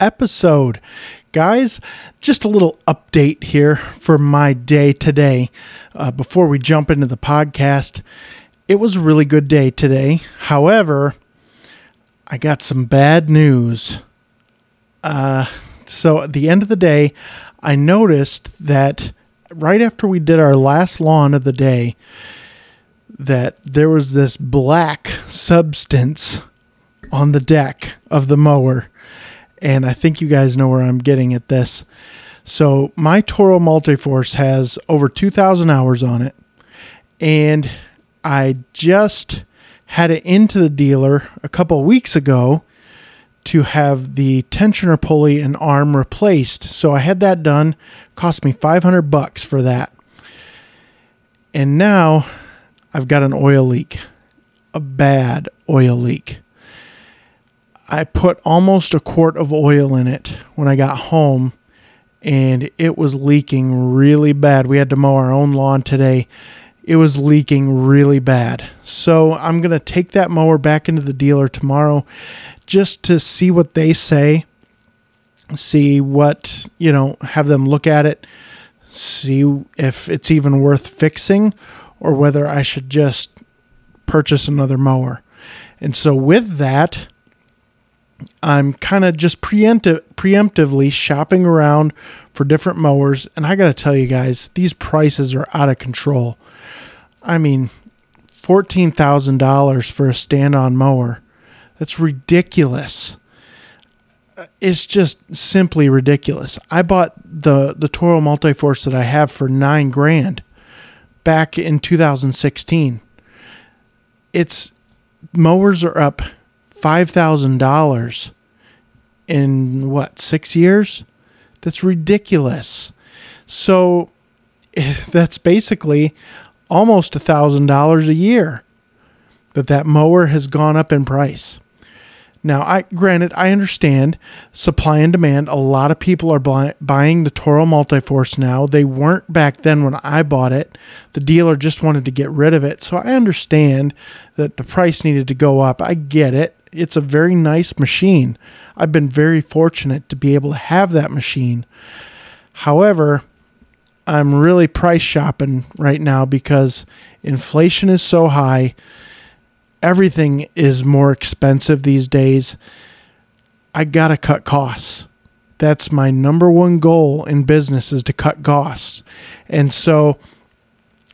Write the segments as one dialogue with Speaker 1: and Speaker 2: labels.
Speaker 1: episode. Guys, just a little update here for my day today uh, before we jump into the podcast. It was a really good day today. However, I got some bad news. Uh, so at the end of the day, I noticed that right after we did our last lawn of the day, that there was this black substance on the deck of the mower. And I think you guys know where I'm getting at this. So, my Toro Multiforce has over 2,000 hours on it. And I just had it into the dealer a couple weeks ago to have the tensioner pulley and arm replaced. So I had that done. Cost me 500 bucks for that. And now I've got an oil leak, a bad oil leak. I put almost a quart of oil in it when I got home and it was leaking really bad. We had to mow our own lawn today. It was leaking really bad. So I'm going to take that mower back into the dealer tomorrow just to see what they say, see what, you know, have them look at it, see if it's even worth fixing or whether I should just purchase another mower. And so with that, I'm kind of just preemptive, preemptively shopping around for different mowers. And I got to tell you guys, these prices are out of control. I mean, $14,000 for a stand on mower. That's ridiculous. Uh, it's just simply ridiculous. I bought the, the Toro Multiforce that I have for nine grand back in 2016. It's mowers are up $5,000 in what, 6 years? That's ridiculous. So that's basically almost $1,000 a year that that mower has gone up in price. Now, I granted, I understand supply and demand. A lot of people are buy, buying the Toro Multiforce now. They weren't back then when I bought it. The dealer just wanted to get rid of it. So I understand that the price needed to go up. I get it. It's a very nice machine. I've been very fortunate to be able to have that machine. However, I'm really price shopping right now because inflation is so high everything is more expensive these days. I got to cut costs. That's my number one goal in business is to cut costs. And so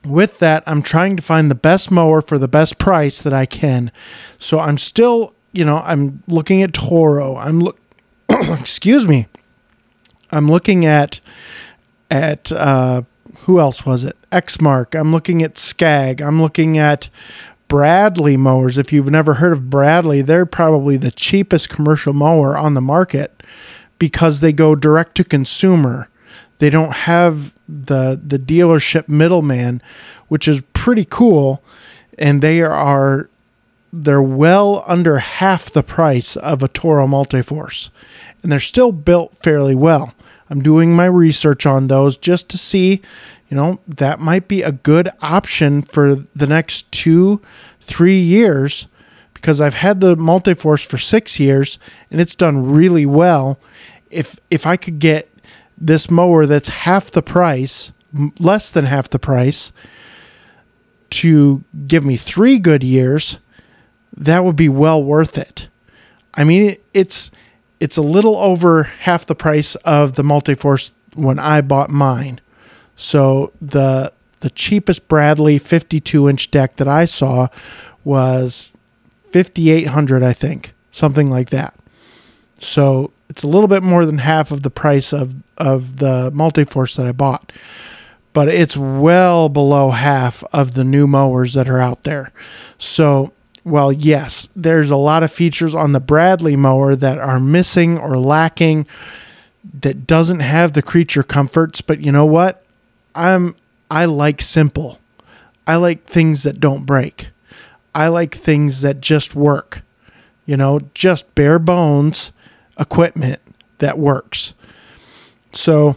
Speaker 1: with that, I'm trying to find the best mower for the best price that I can. So I'm still, you know, I'm looking at Toro. I'm look excuse me. I'm looking at at uh who else was it? Exmark. I'm looking at Scag. I'm looking at Bradley mowers. If you've never heard of Bradley, they're probably the cheapest commercial mower on the market because they go direct to consumer. They don't have the the dealership middleman, which is pretty cool, and they are they're well under half the price of a Toro Multiforce, and they're still built fairly well. I'm doing my research on those just to see, you know, that might be a good option for the next two, three years because I've had the Multiforce for six years and it's done really well. If if I could get this mower that's half the price, less than half the price, to give me three good years, that would be well worth it. I mean, it's it's a little over half the price of the Multiforce when I bought mine. So the the cheapest Bradley 52 inch deck that I saw was 5800 I think, something like that. So it's a little bit more than half of the price of of the Multiforce that I bought. But it's well below half of the new mowers that are out there. So well, yes, there's a lot of features on the Bradley mower that are missing or lacking that doesn't have the creature comforts, but you know what? I'm I like simple. I like things that don't break. I like things that just work. You know, just bare bones equipment that works. So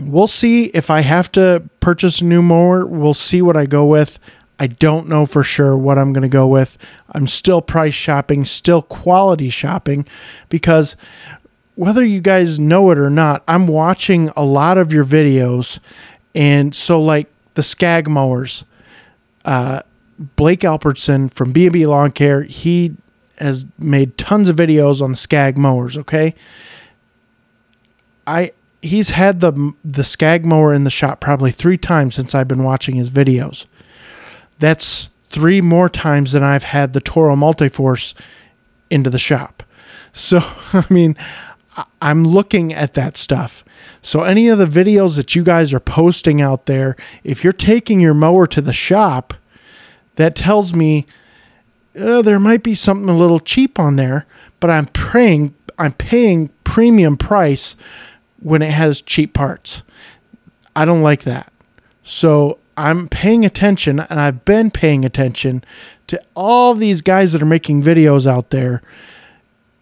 Speaker 1: we'll see if I have to purchase a new mower. We'll see what I go with. I don't know for sure what I'm going to go with. I'm still price shopping, still quality shopping because whether you guys know it or not, I'm watching a lot of your videos. And so, like the Scag mowers, uh, Blake Albertson from B&B Lawn Care, he has made tons of videos on Scag mowers, okay? I he's had the the Scag mower in the shop probably 3 times since I've been watching his videos. That's 3 more times than I've had the Toro Multiforce into the shop. So, I mean, I'm looking at that stuff. So, any of the videos that you guys are posting out there, if you're taking your mower to the shop, that tells me uh, there might be something a little cheap on there, but I'm praying, I'm paying premium price when it has cheap parts. I don't like that. So I'm paying attention and I've been paying attention to all these guys that are making videos out there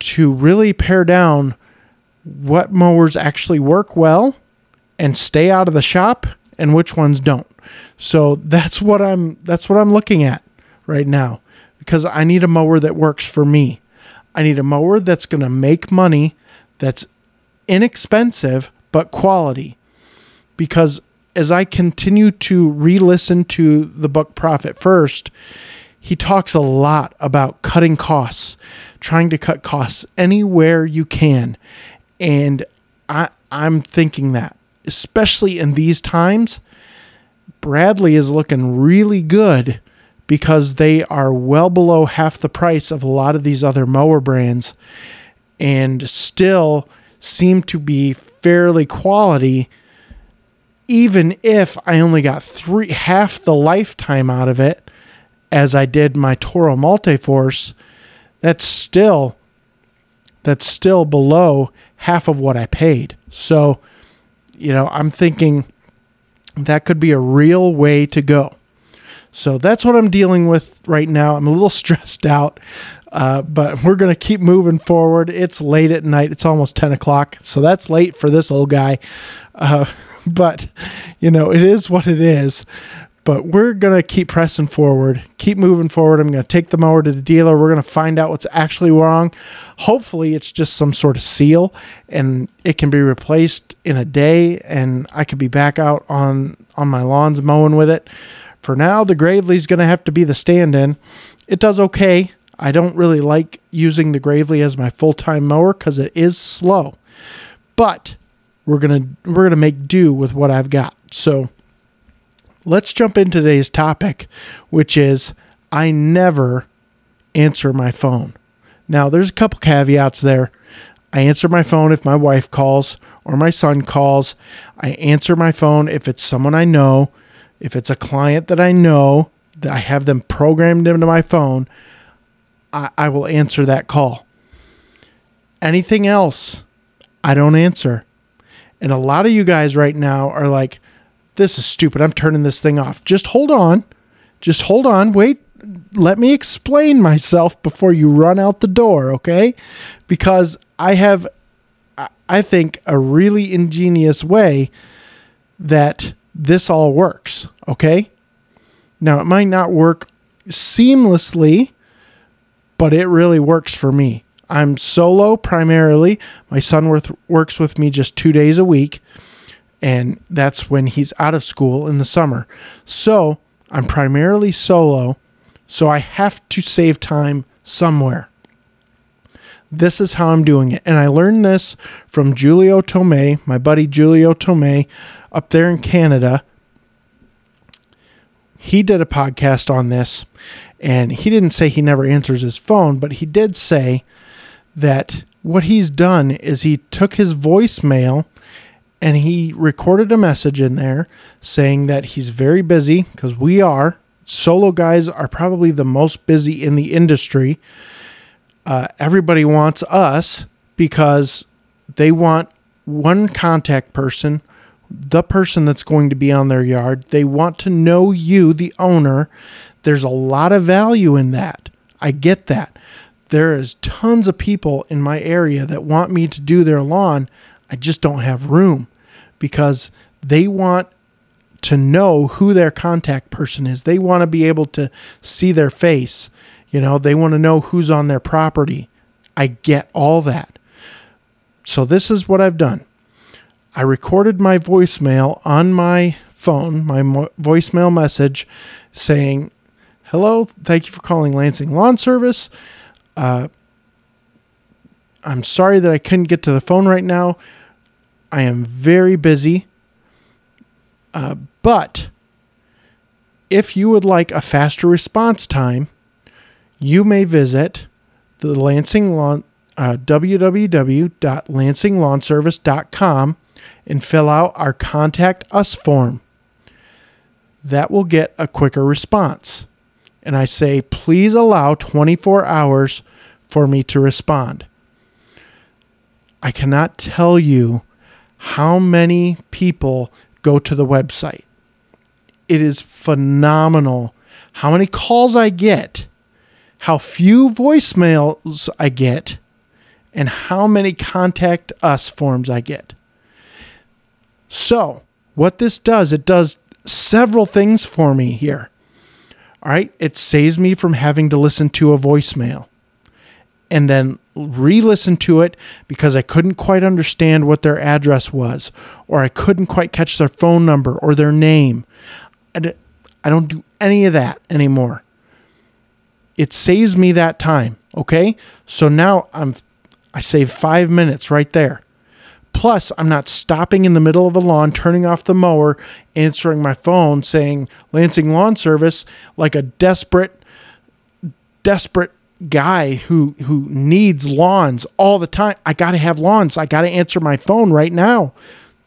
Speaker 1: to really pare down what mowers actually work well and stay out of the shop and which ones don't. So that's what I'm that's what I'm looking at right now because I need a mower that works for me. I need a mower that's going to make money, that's inexpensive but quality. Because as I continue to re listen to the book Profit First, he talks a lot about cutting costs, trying to cut costs anywhere you can. And I, I'm thinking that, especially in these times, Bradley is looking really good because they are well below half the price of a lot of these other mower brands and still seem to be fairly quality even if I only got three half the lifetime out of it as I did my Toro Multiforce, that's still that's still below half of what I paid. So, you know, I'm thinking that could be a real way to go. So that's what I'm dealing with right now. I'm a little stressed out, uh, but we're going to keep moving forward. It's late at night. It's almost 10 o'clock. So that's late for this old guy. Uh, but, you know, it is what it is. But we're going to keep pressing forward, keep moving forward. I'm going to take the mower to the dealer. We're going to find out what's actually wrong. Hopefully, it's just some sort of seal and it can be replaced in a day and I could be back out on on my lawns mowing with it. For now, the Gravely's going to have to be the stand in. It does okay. I don't really like using the Gravely as my full time mower because it is slow. But we're gonna we're gonna make do with what I've got. So let's jump into today's topic, which is I never answer my phone. Now there's a couple caveats there. I answer my phone if my wife calls or my son calls. I answer my phone if it's someone I know if it's a client that I know that I have them programmed into my phone, I, I will answer that call. Anything else, I don't answer. And a lot of you guys right now are like, this is stupid. I'm turning this thing off. Just hold on. Just hold on. Wait. Let me explain myself before you run out the door, okay? Because I have, I think, a really ingenious way that this all works, okay? Now, it might not work seamlessly, but it really works for me. I'm solo primarily. My son works with me just two days a week, and that's when he's out of school in the summer. So I'm primarily solo, so I have to save time somewhere. This is how I'm doing it. And I learned this from Julio Tomei, my buddy Julio Tomei, up there in Canada. He did a podcast on this, and he didn't say he never answers his phone, but he did say that what he's done is he took his voicemail and he recorded a message in there saying that he's very busy because we are. Solo guys are probably the most busy in the industry. Uh, everybody wants us because they want one contact person, the person that's going to be on their yard. They want to know you, the owner. There's a lot of value in that. I get that. There is tons of people in my area that want me to do their lawn. I just don't have room because they want to know who their contact person is. They want to be able to see their face. You know, they want to know who's on their property. I get all that. So, this is what I've done I recorded my voicemail on my phone, my mo- voicemail message saying, Hello, thank you for calling Lansing Lawn Service. Uh, I'm sorry that I couldn't get to the phone right now. I am very busy. Uh, but if you would like a faster response time, you may visit the Lansing Lawn uh, www.lansinglawnservice.com and fill out our contact us form. That will get a quicker response. And I say, please allow 24 hours for me to respond. I cannot tell you how many people go to the website. It is phenomenal how many calls I get, how few voicemails I get, and how many contact us forms I get. So, what this does, it does several things for me here. All right, it saves me from having to listen to a voicemail and then re listen to it because I couldn't quite understand what their address was, or I couldn't quite catch their phone number or their name. I don't do any of that anymore. It saves me that time. Okay. So now I'm, I save five minutes right there. Plus, I'm not stopping in the middle of a lawn, turning off the mower, answering my phone, saying Lansing Lawn Service like a desperate, desperate guy who who needs lawns all the time. I got to have lawns. I got to answer my phone right now.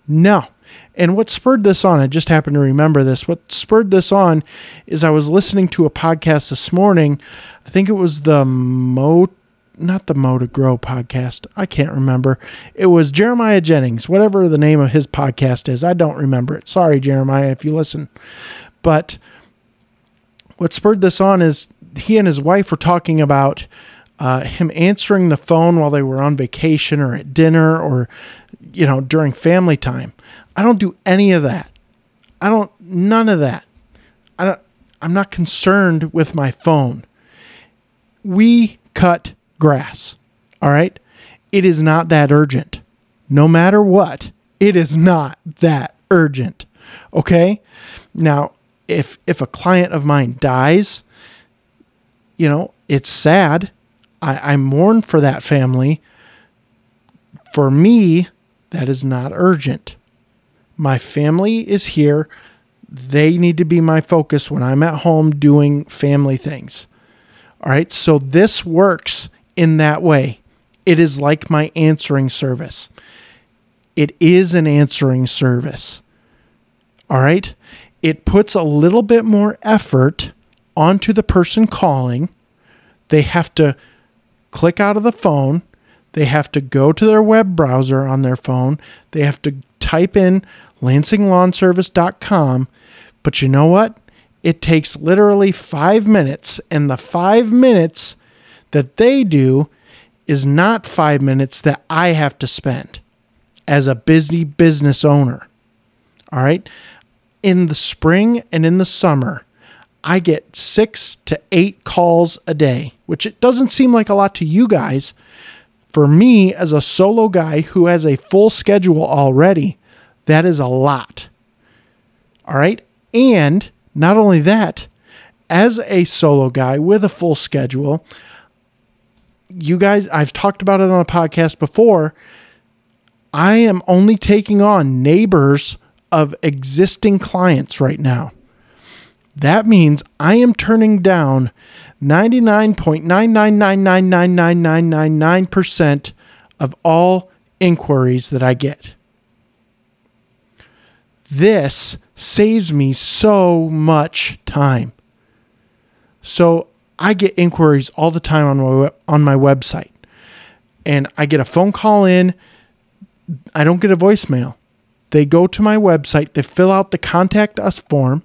Speaker 1: No. And what spurred this on, I just happened to remember this. What spurred this on is I was listening to a podcast this morning. I think it was the Mo not the Mo to Grow podcast. I can't remember. It was Jeremiah Jennings, whatever the name of his podcast is. I don't remember it. Sorry, Jeremiah, if you listen. But what spurred this on is he and his wife were talking about uh, him answering the phone while they were on vacation or at dinner or, you know, during family time. I don't do any of that. I don't, none of that. I don't, I'm not concerned with my phone. We cut grass. All right. It is not that urgent. No matter what, it is not that urgent. Okay. Now, if if a client of mine dies, you know, it's sad. I, I mourn for that family. For me, that is not urgent. My family is here. They need to be my focus when I'm at home doing family things. All right. So this works in that way. It is like my answering service. It is an answering service. All right. It puts a little bit more effort onto the person calling. They have to click out of the phone. They have to go to their web browser on their phone. They have to type in lansinglawnservice.com. But you know what? It takes literally five minutes, and the five minutes that they do is not five minutes that I have to spend as a busy business owner. All right. In the spring and in the summer, I get six to eight calls a day, which it doesn't seem like a lot to you guys. For me, as a solo guy who has a full schedule already, that is a lot. All right. And not only that, as a solo guy with a full schedule, you guys, I've talked about it on a podcast before. I am only taking on neighbors of existing clients right now. That means I am turning down 99.999999999% of all inquiries that I get. This saves me so much time. So I get inquiries all the time on my on my website. And I get a phone call in I don't get a voicemail. They go to my website, they fill out the contact us form.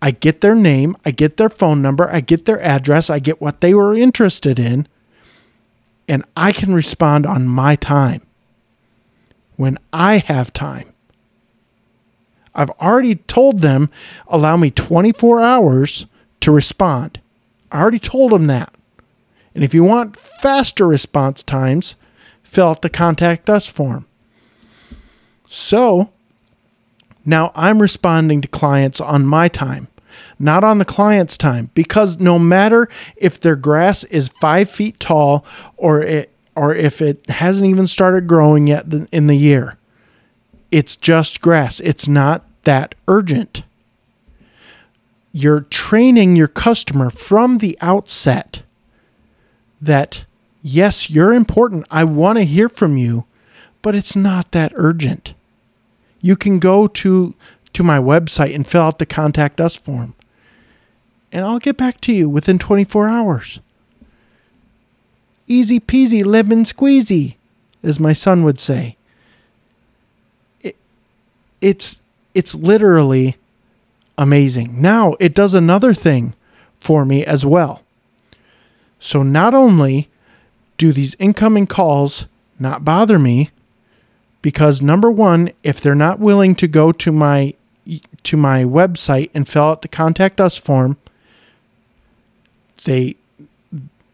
Speaker 1: I get their name, I get their phone number, I get their address, I get what they were interested in, and I can respond on my time when I have time. I've already told them, allow me 24 hours to respond. I already told them that. And if you want faster response times, fill out the contact us form. So now I'm responding to clients on my time, not on the client's time, because no matter if their grass is five feet tall or it or if it hasn't even started growing yet in the year, it's just grass. It's not that urgent. You're training your customer from the outset that yes, you're important. I want to hear from you, but it's not that urgent you can go to to my website and fill out the contact us form. And I'll get back to you within 24 hours. Easy peasy lemon squeezy, as my son would say. It, it's it's literally amazing. Now it does another thing for me as well. So not only do these incoming calls not bother me, because number one, if they're not willing to go to my to my website and fill out the contact us form, they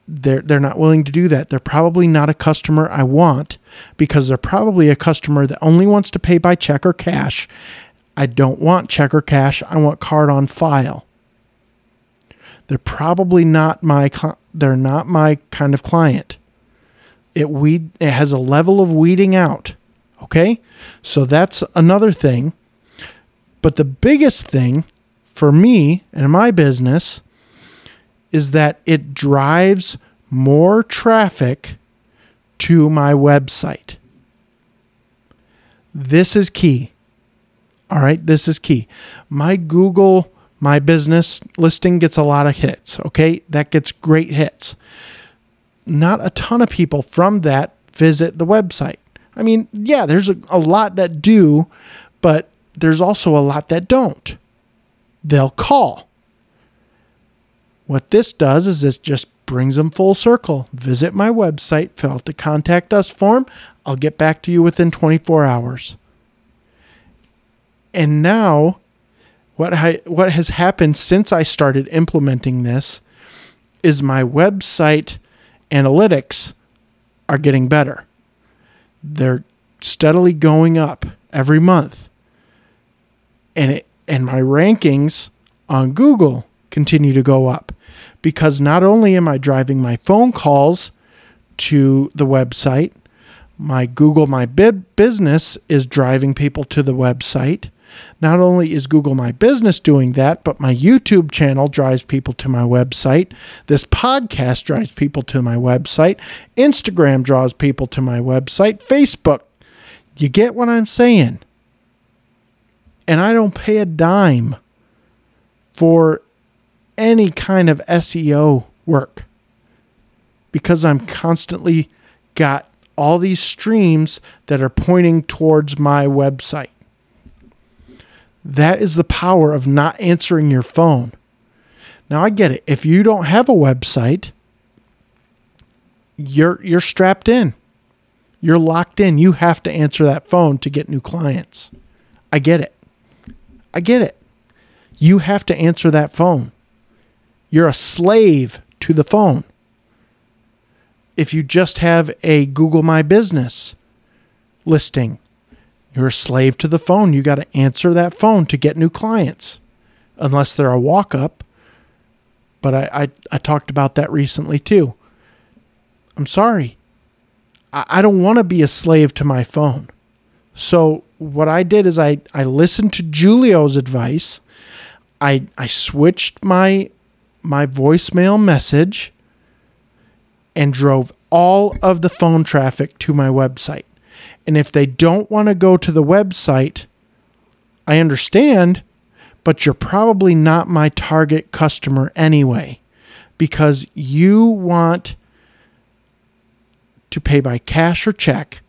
Speaker 1: they're they're not willing to do that. They're probably not a customer I want because they're probably a customer that only wants to pay by check or cash. I don't want check or cash. I want card on file. They're probably not my they're not my kind of client. It weed it has a level of weeding out Okay? So that's another thing. But the biggest thing for me and my business is that it drives more traffic to my website. This is key. All right, this is key. My Google My Business listing gets a lot of hits, okay? That gets great hits. Not a ton of people from that visit the website. I mean, yeah, there's a, a lot that do, but there's also a lot that don't. They'll call. What this does is this just brings them full circle. Visit my website, fill out the contact us form. I'll get back to you within 24 hours. And now, what I, what has happened since I started implementing this is my website analytics are getting better they're steadily going up every month. And it and my rankings on Google continue to go up because not only am I driving my phone calls to the website, my Google My Bib Business is driving people to the website. Not only is Google My Business doing that, but my YouTube channel drives people to my website. This podcast drives people to my website. Instagram draws people to my website. Facebook. You get what I'm saying? And I don't pay a dime for any kind of SEO work because I'm constantly got all these streams that are pointing towards my website. That is the power of not answering your phone. Now I get it. If you don't have a website, you're you're strapped in. You're locked in. You have to answer that phone to get new clients. I get it. I get it. You have to answer that phone. You're a slave to the phone. If you just have a Google My Business listing, you're a slave to the phone. You got to answer that phone to get new clients, unless they're a walk up. But I, I, I, talked about that recently too. I'm sorry. I, I don't want to be a slave to my phone. So what I did is I, I listened to Julio's advice. I I switched my my voicemail message and drove all of the phone traffic to my website. And if they don't want to go to the website, I understand, but you're probably not my target customer anyway because you want to pay by cash or check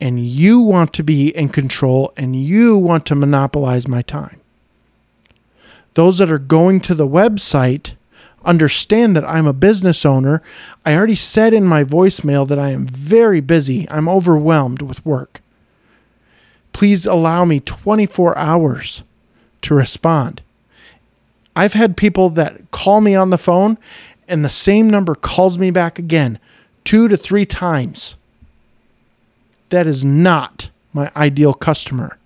Speaker 1: and you want to be in control and you want to monopolize my time. Those that are going to the website understand that I'm a business owner. I already said in my voicemail that I am very busy. I'm overwhelmed with work. Please allow me 24 hours to respond. I've had people that call me on the phone and the same number calls me back again two to three times. That is not my ideal customer.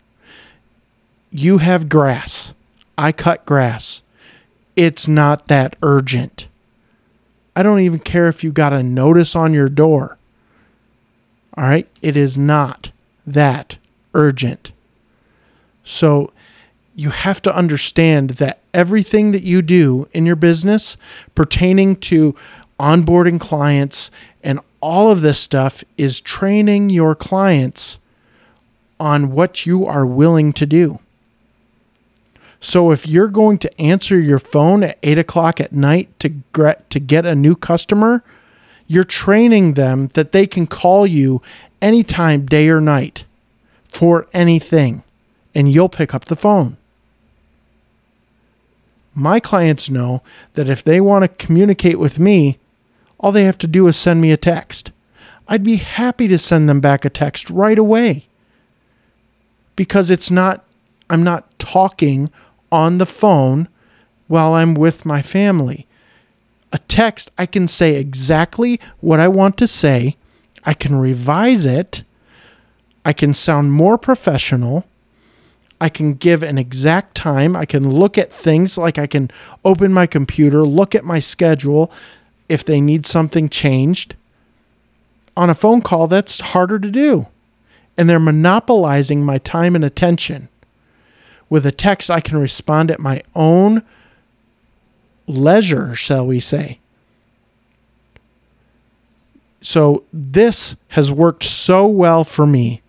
Speaker 1: You have grass. I cut grass. It's not that urgent. I don't even care if you got a notice on your door. All right? It is not that urgent. So you have to understand that everything that you do in your business pertaining to onboarding clients and all of this stuff is training your clients on what you are willing to do. So if you're going to answer your phone at eight o'clock at night to get, to get a new customer, you're training them that they can call you anytime, day or night, for anything, and you'll pick up the phone. My clients know that if they want to communicate with me, all they have to do is send me a text. I'd be happy to send them back a text right away because it's not, I'm not talking on the phone while I'm with my family. A text, I can say exactly what I want to say, I can revise it, I can sound more professional. I can give an exact time. I can look at things like I can open my computer, look at my schedule if they need something changed. On a phone call, that's harder to do. And they're monopolizing my time and attention. With a text, I can respond at my own leisure, shall we say. So this has worked so well for me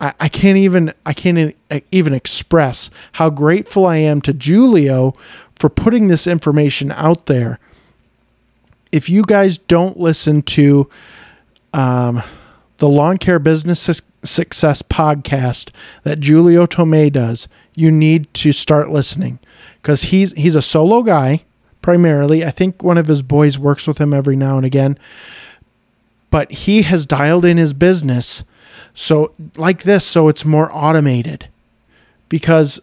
Speaker 1: I, I can't even I can't even express how grateful I am to Julio for putting this information out there. If you guys don't listen to um, the Lawn Care Business Success podcast that Julio Tomei does, you need to start listening because he's he's a solo guy primarily. I think one of his boys works with him every now and again, but he has dialed in his business so, like this, so it's more automated. Because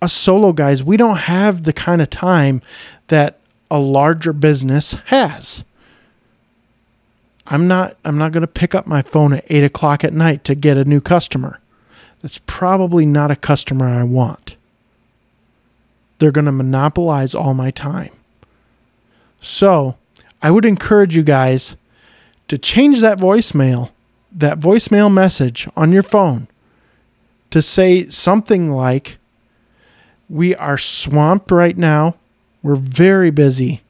Speaker 1: us solo guys, we don't have the kind of time that a larger business has. I'm not I'm not gonna pick up my phone at eight o'clock at night to get a new customer. That's probably not a customer I want. They're gonna monopolize all my time. So I would encourage you guys to change that voicemail that voicemail message on your phone to say something like, We are swamped right now. We're very busy,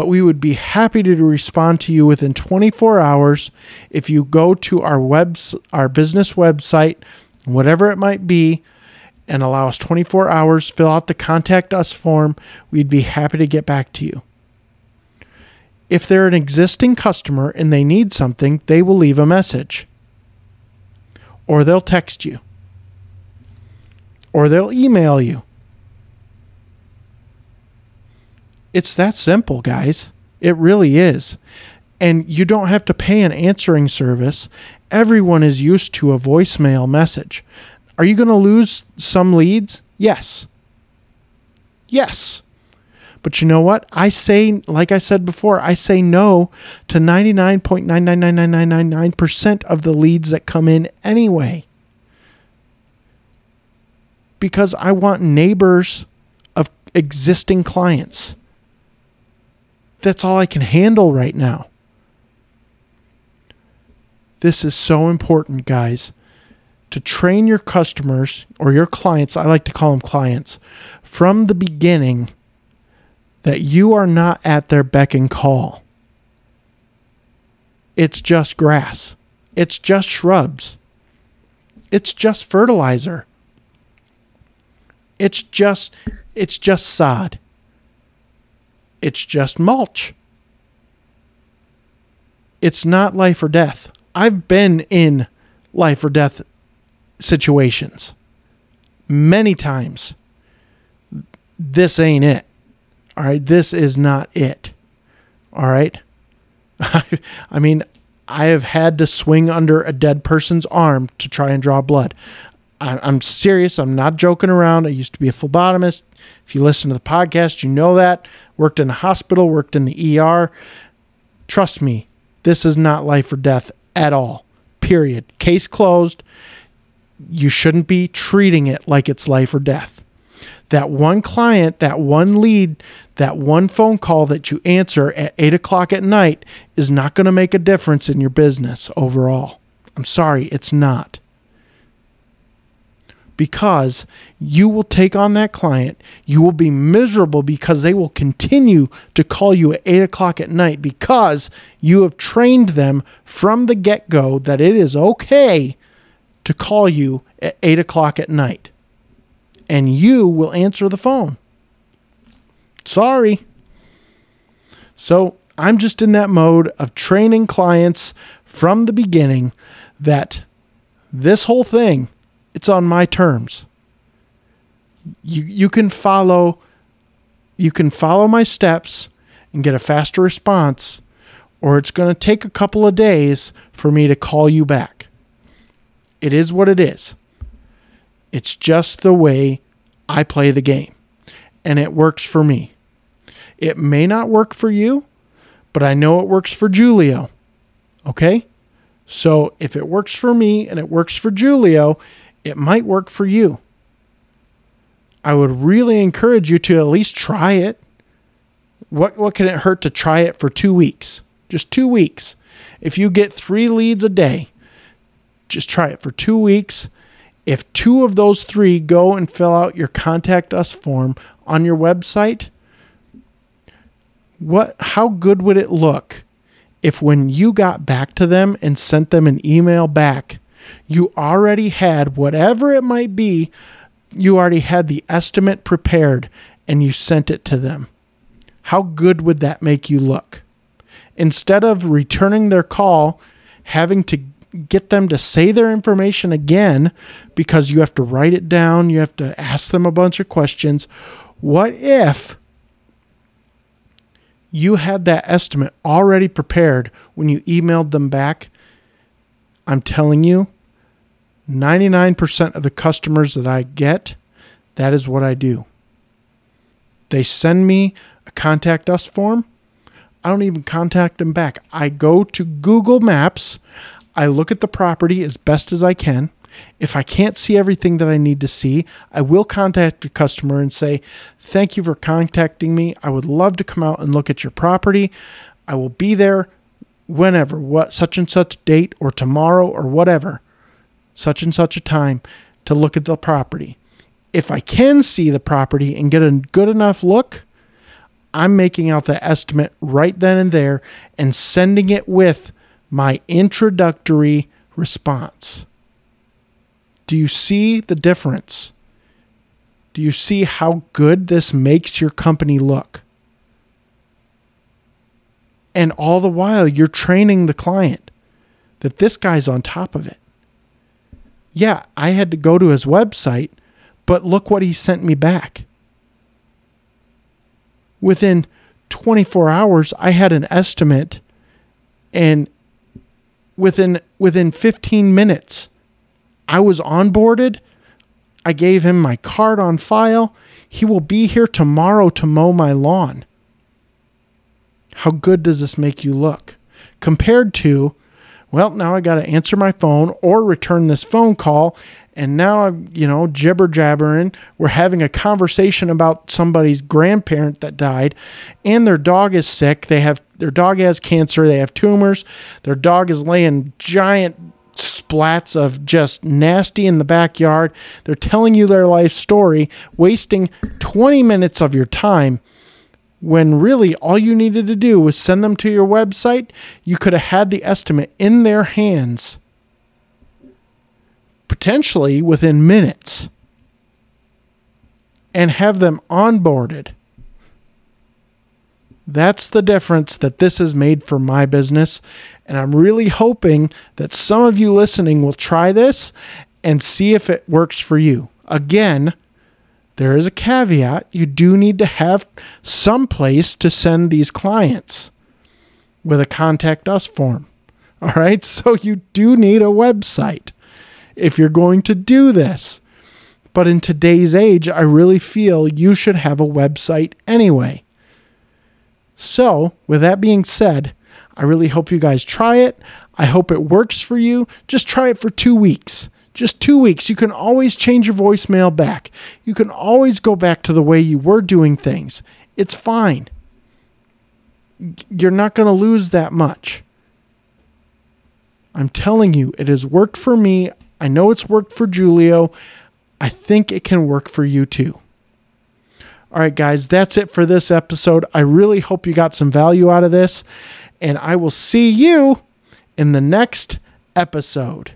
Speaker 1: but we would be happy to respond to you within 24 hours if you go to our webs our business website, whatever it might be, and allow us 24 hours, fill out the contact us form. We'd be happy to get back to you. If they're an existing customer and they need something, they will leave a message. Or they'll text you. Or they'll email you. It's that simple, guys. It really is. And you don't have to pay an answering service. Everyone is used to a voicemail message. Are you going to lose some leads? Yes. Yes. But you know what? I say, like I said before, I say no to 99.9999999% of the leads that come in anyway. Because I want neighbors of existing clients. That's all I can handle right now. This is so important, guys. To train your customers or your clients, I like to call them clients, from the beginning that you are not at their beck and call. It's just grass. It's just shrubs. It's just fertilizer. It's just it's just sod. It's just mulch. It's not life or death. I've been in life or death situations. Many times, this ain't it. All right. This is not it. All right. I mean, I have had to swing under a dead person's arm to try and draw blood. I'm serious. I'm not joking around. I used to be a phlebotomist. If you listen to the podcast, you know that. Worked in a hospital, worked in the ER. Trust me, this is not life or death at all. Period. Case closed. You shouldn't be treating it like it's life or death. That one client, that one lead, that one phone call that you answer at eight o'clock at night is not going to make a difference in your business overall. I'm sorry, it's not because you will take on that client. You will be miserable because they will continue to call you at eight o'clock at night because you have trained them from the get go that it is okay to call you at eight o'clock at night. And you will answer the phone. Sorry. So I'm just in that mode of training clients from the beginning that this whole thing it's on my terms. You you can follow you can follow my steps and get a faster response or it's going to take a couple of days for me to call you back. It is what it is. It's just the way I play the game and it works for me. It may not work for you, but I know it works for Julio. Okay? So if it works for me and it works for Julio, it might work for you. I would really encourage you to at least try it. What what can it hurt to try it for 2 weeks? Just 2 weeks. If you get 3 leads a day, just try it for 2 weeks. If two of those 3 go and fill out your contact us form on your website, what how good would it look if when you got back to them and sent them an email back you already had whatever it might be, you already had the estimate prepared and you sent it to them. How good would that make you look? Instead of returning their call, having to get them to say their information again because you have to write it down, you have to ask them a bunch of questions. What if you had that estimate already prepared when you emailed them back I'm telling you, 99% of the customers that I get, that is what I do. They send me a contact us form. I don't even contact them back. I go to Google Maps. I look at the property as best as I can. If I can't see everything that I need to see, I will contact the customer and say, Thank you for contacting me. I would love to come out and look at your property. I will be there whenever, what such and such date or tomorrow or whatever, such and such a time to look at the property. If I can see the property and get a good enough look, I'm making out the estimate right then and there and sending it with my introductory response. Do you see the difference? Do you see how good this makes your company look? And all the while, you're training the client that this guy's on top of it. Yeah, I had to go to his website, but look what he sent me back. Within 24 hours, I had an estimate, and within within 15 minutes, I was onboarded. I gave him my card on file. He will be here tomorrow to mow my lawn. How good does this make you look? Compared to, well, now I got to answer my phone or return this phone call. And now I'm, you know, jibber jabbering. We're having a conversation about somebody's grandparent that died and their dog is sick. They have, their dog has cancer. They have tumors. Their dog is laying giant splats of just nasty in the backyard. They're telling you their life story, wasting 20 minutes of your time when really all you needed to do was send them to your website, you could have had the estimate in their hands potentially within minutes and have them onboarded. That's the difference that this has made for my business. And I'm really hoping that some of you listening will try this and see if it works for you. Again, there is a caveat. You do need to have some place to send these clients with a contact us form. All right. So you do need a website if you're going to do this. But in today's age, I really feel you should have a website anyway. So, with that being said, I really hope you guys try it. I hope it works for you. Just try it for two weeks. Just two weeks. You can always change your voicemail back. You can always go back to the way you were doing things. It's fine. You're not going to lose that much. I'm telling you, it has worked for me. I know it's worked for Julio. I think it can work for you too. All right, guys, that's it for this episode. I really hope you got some value out of this, and I will see you in the next episode.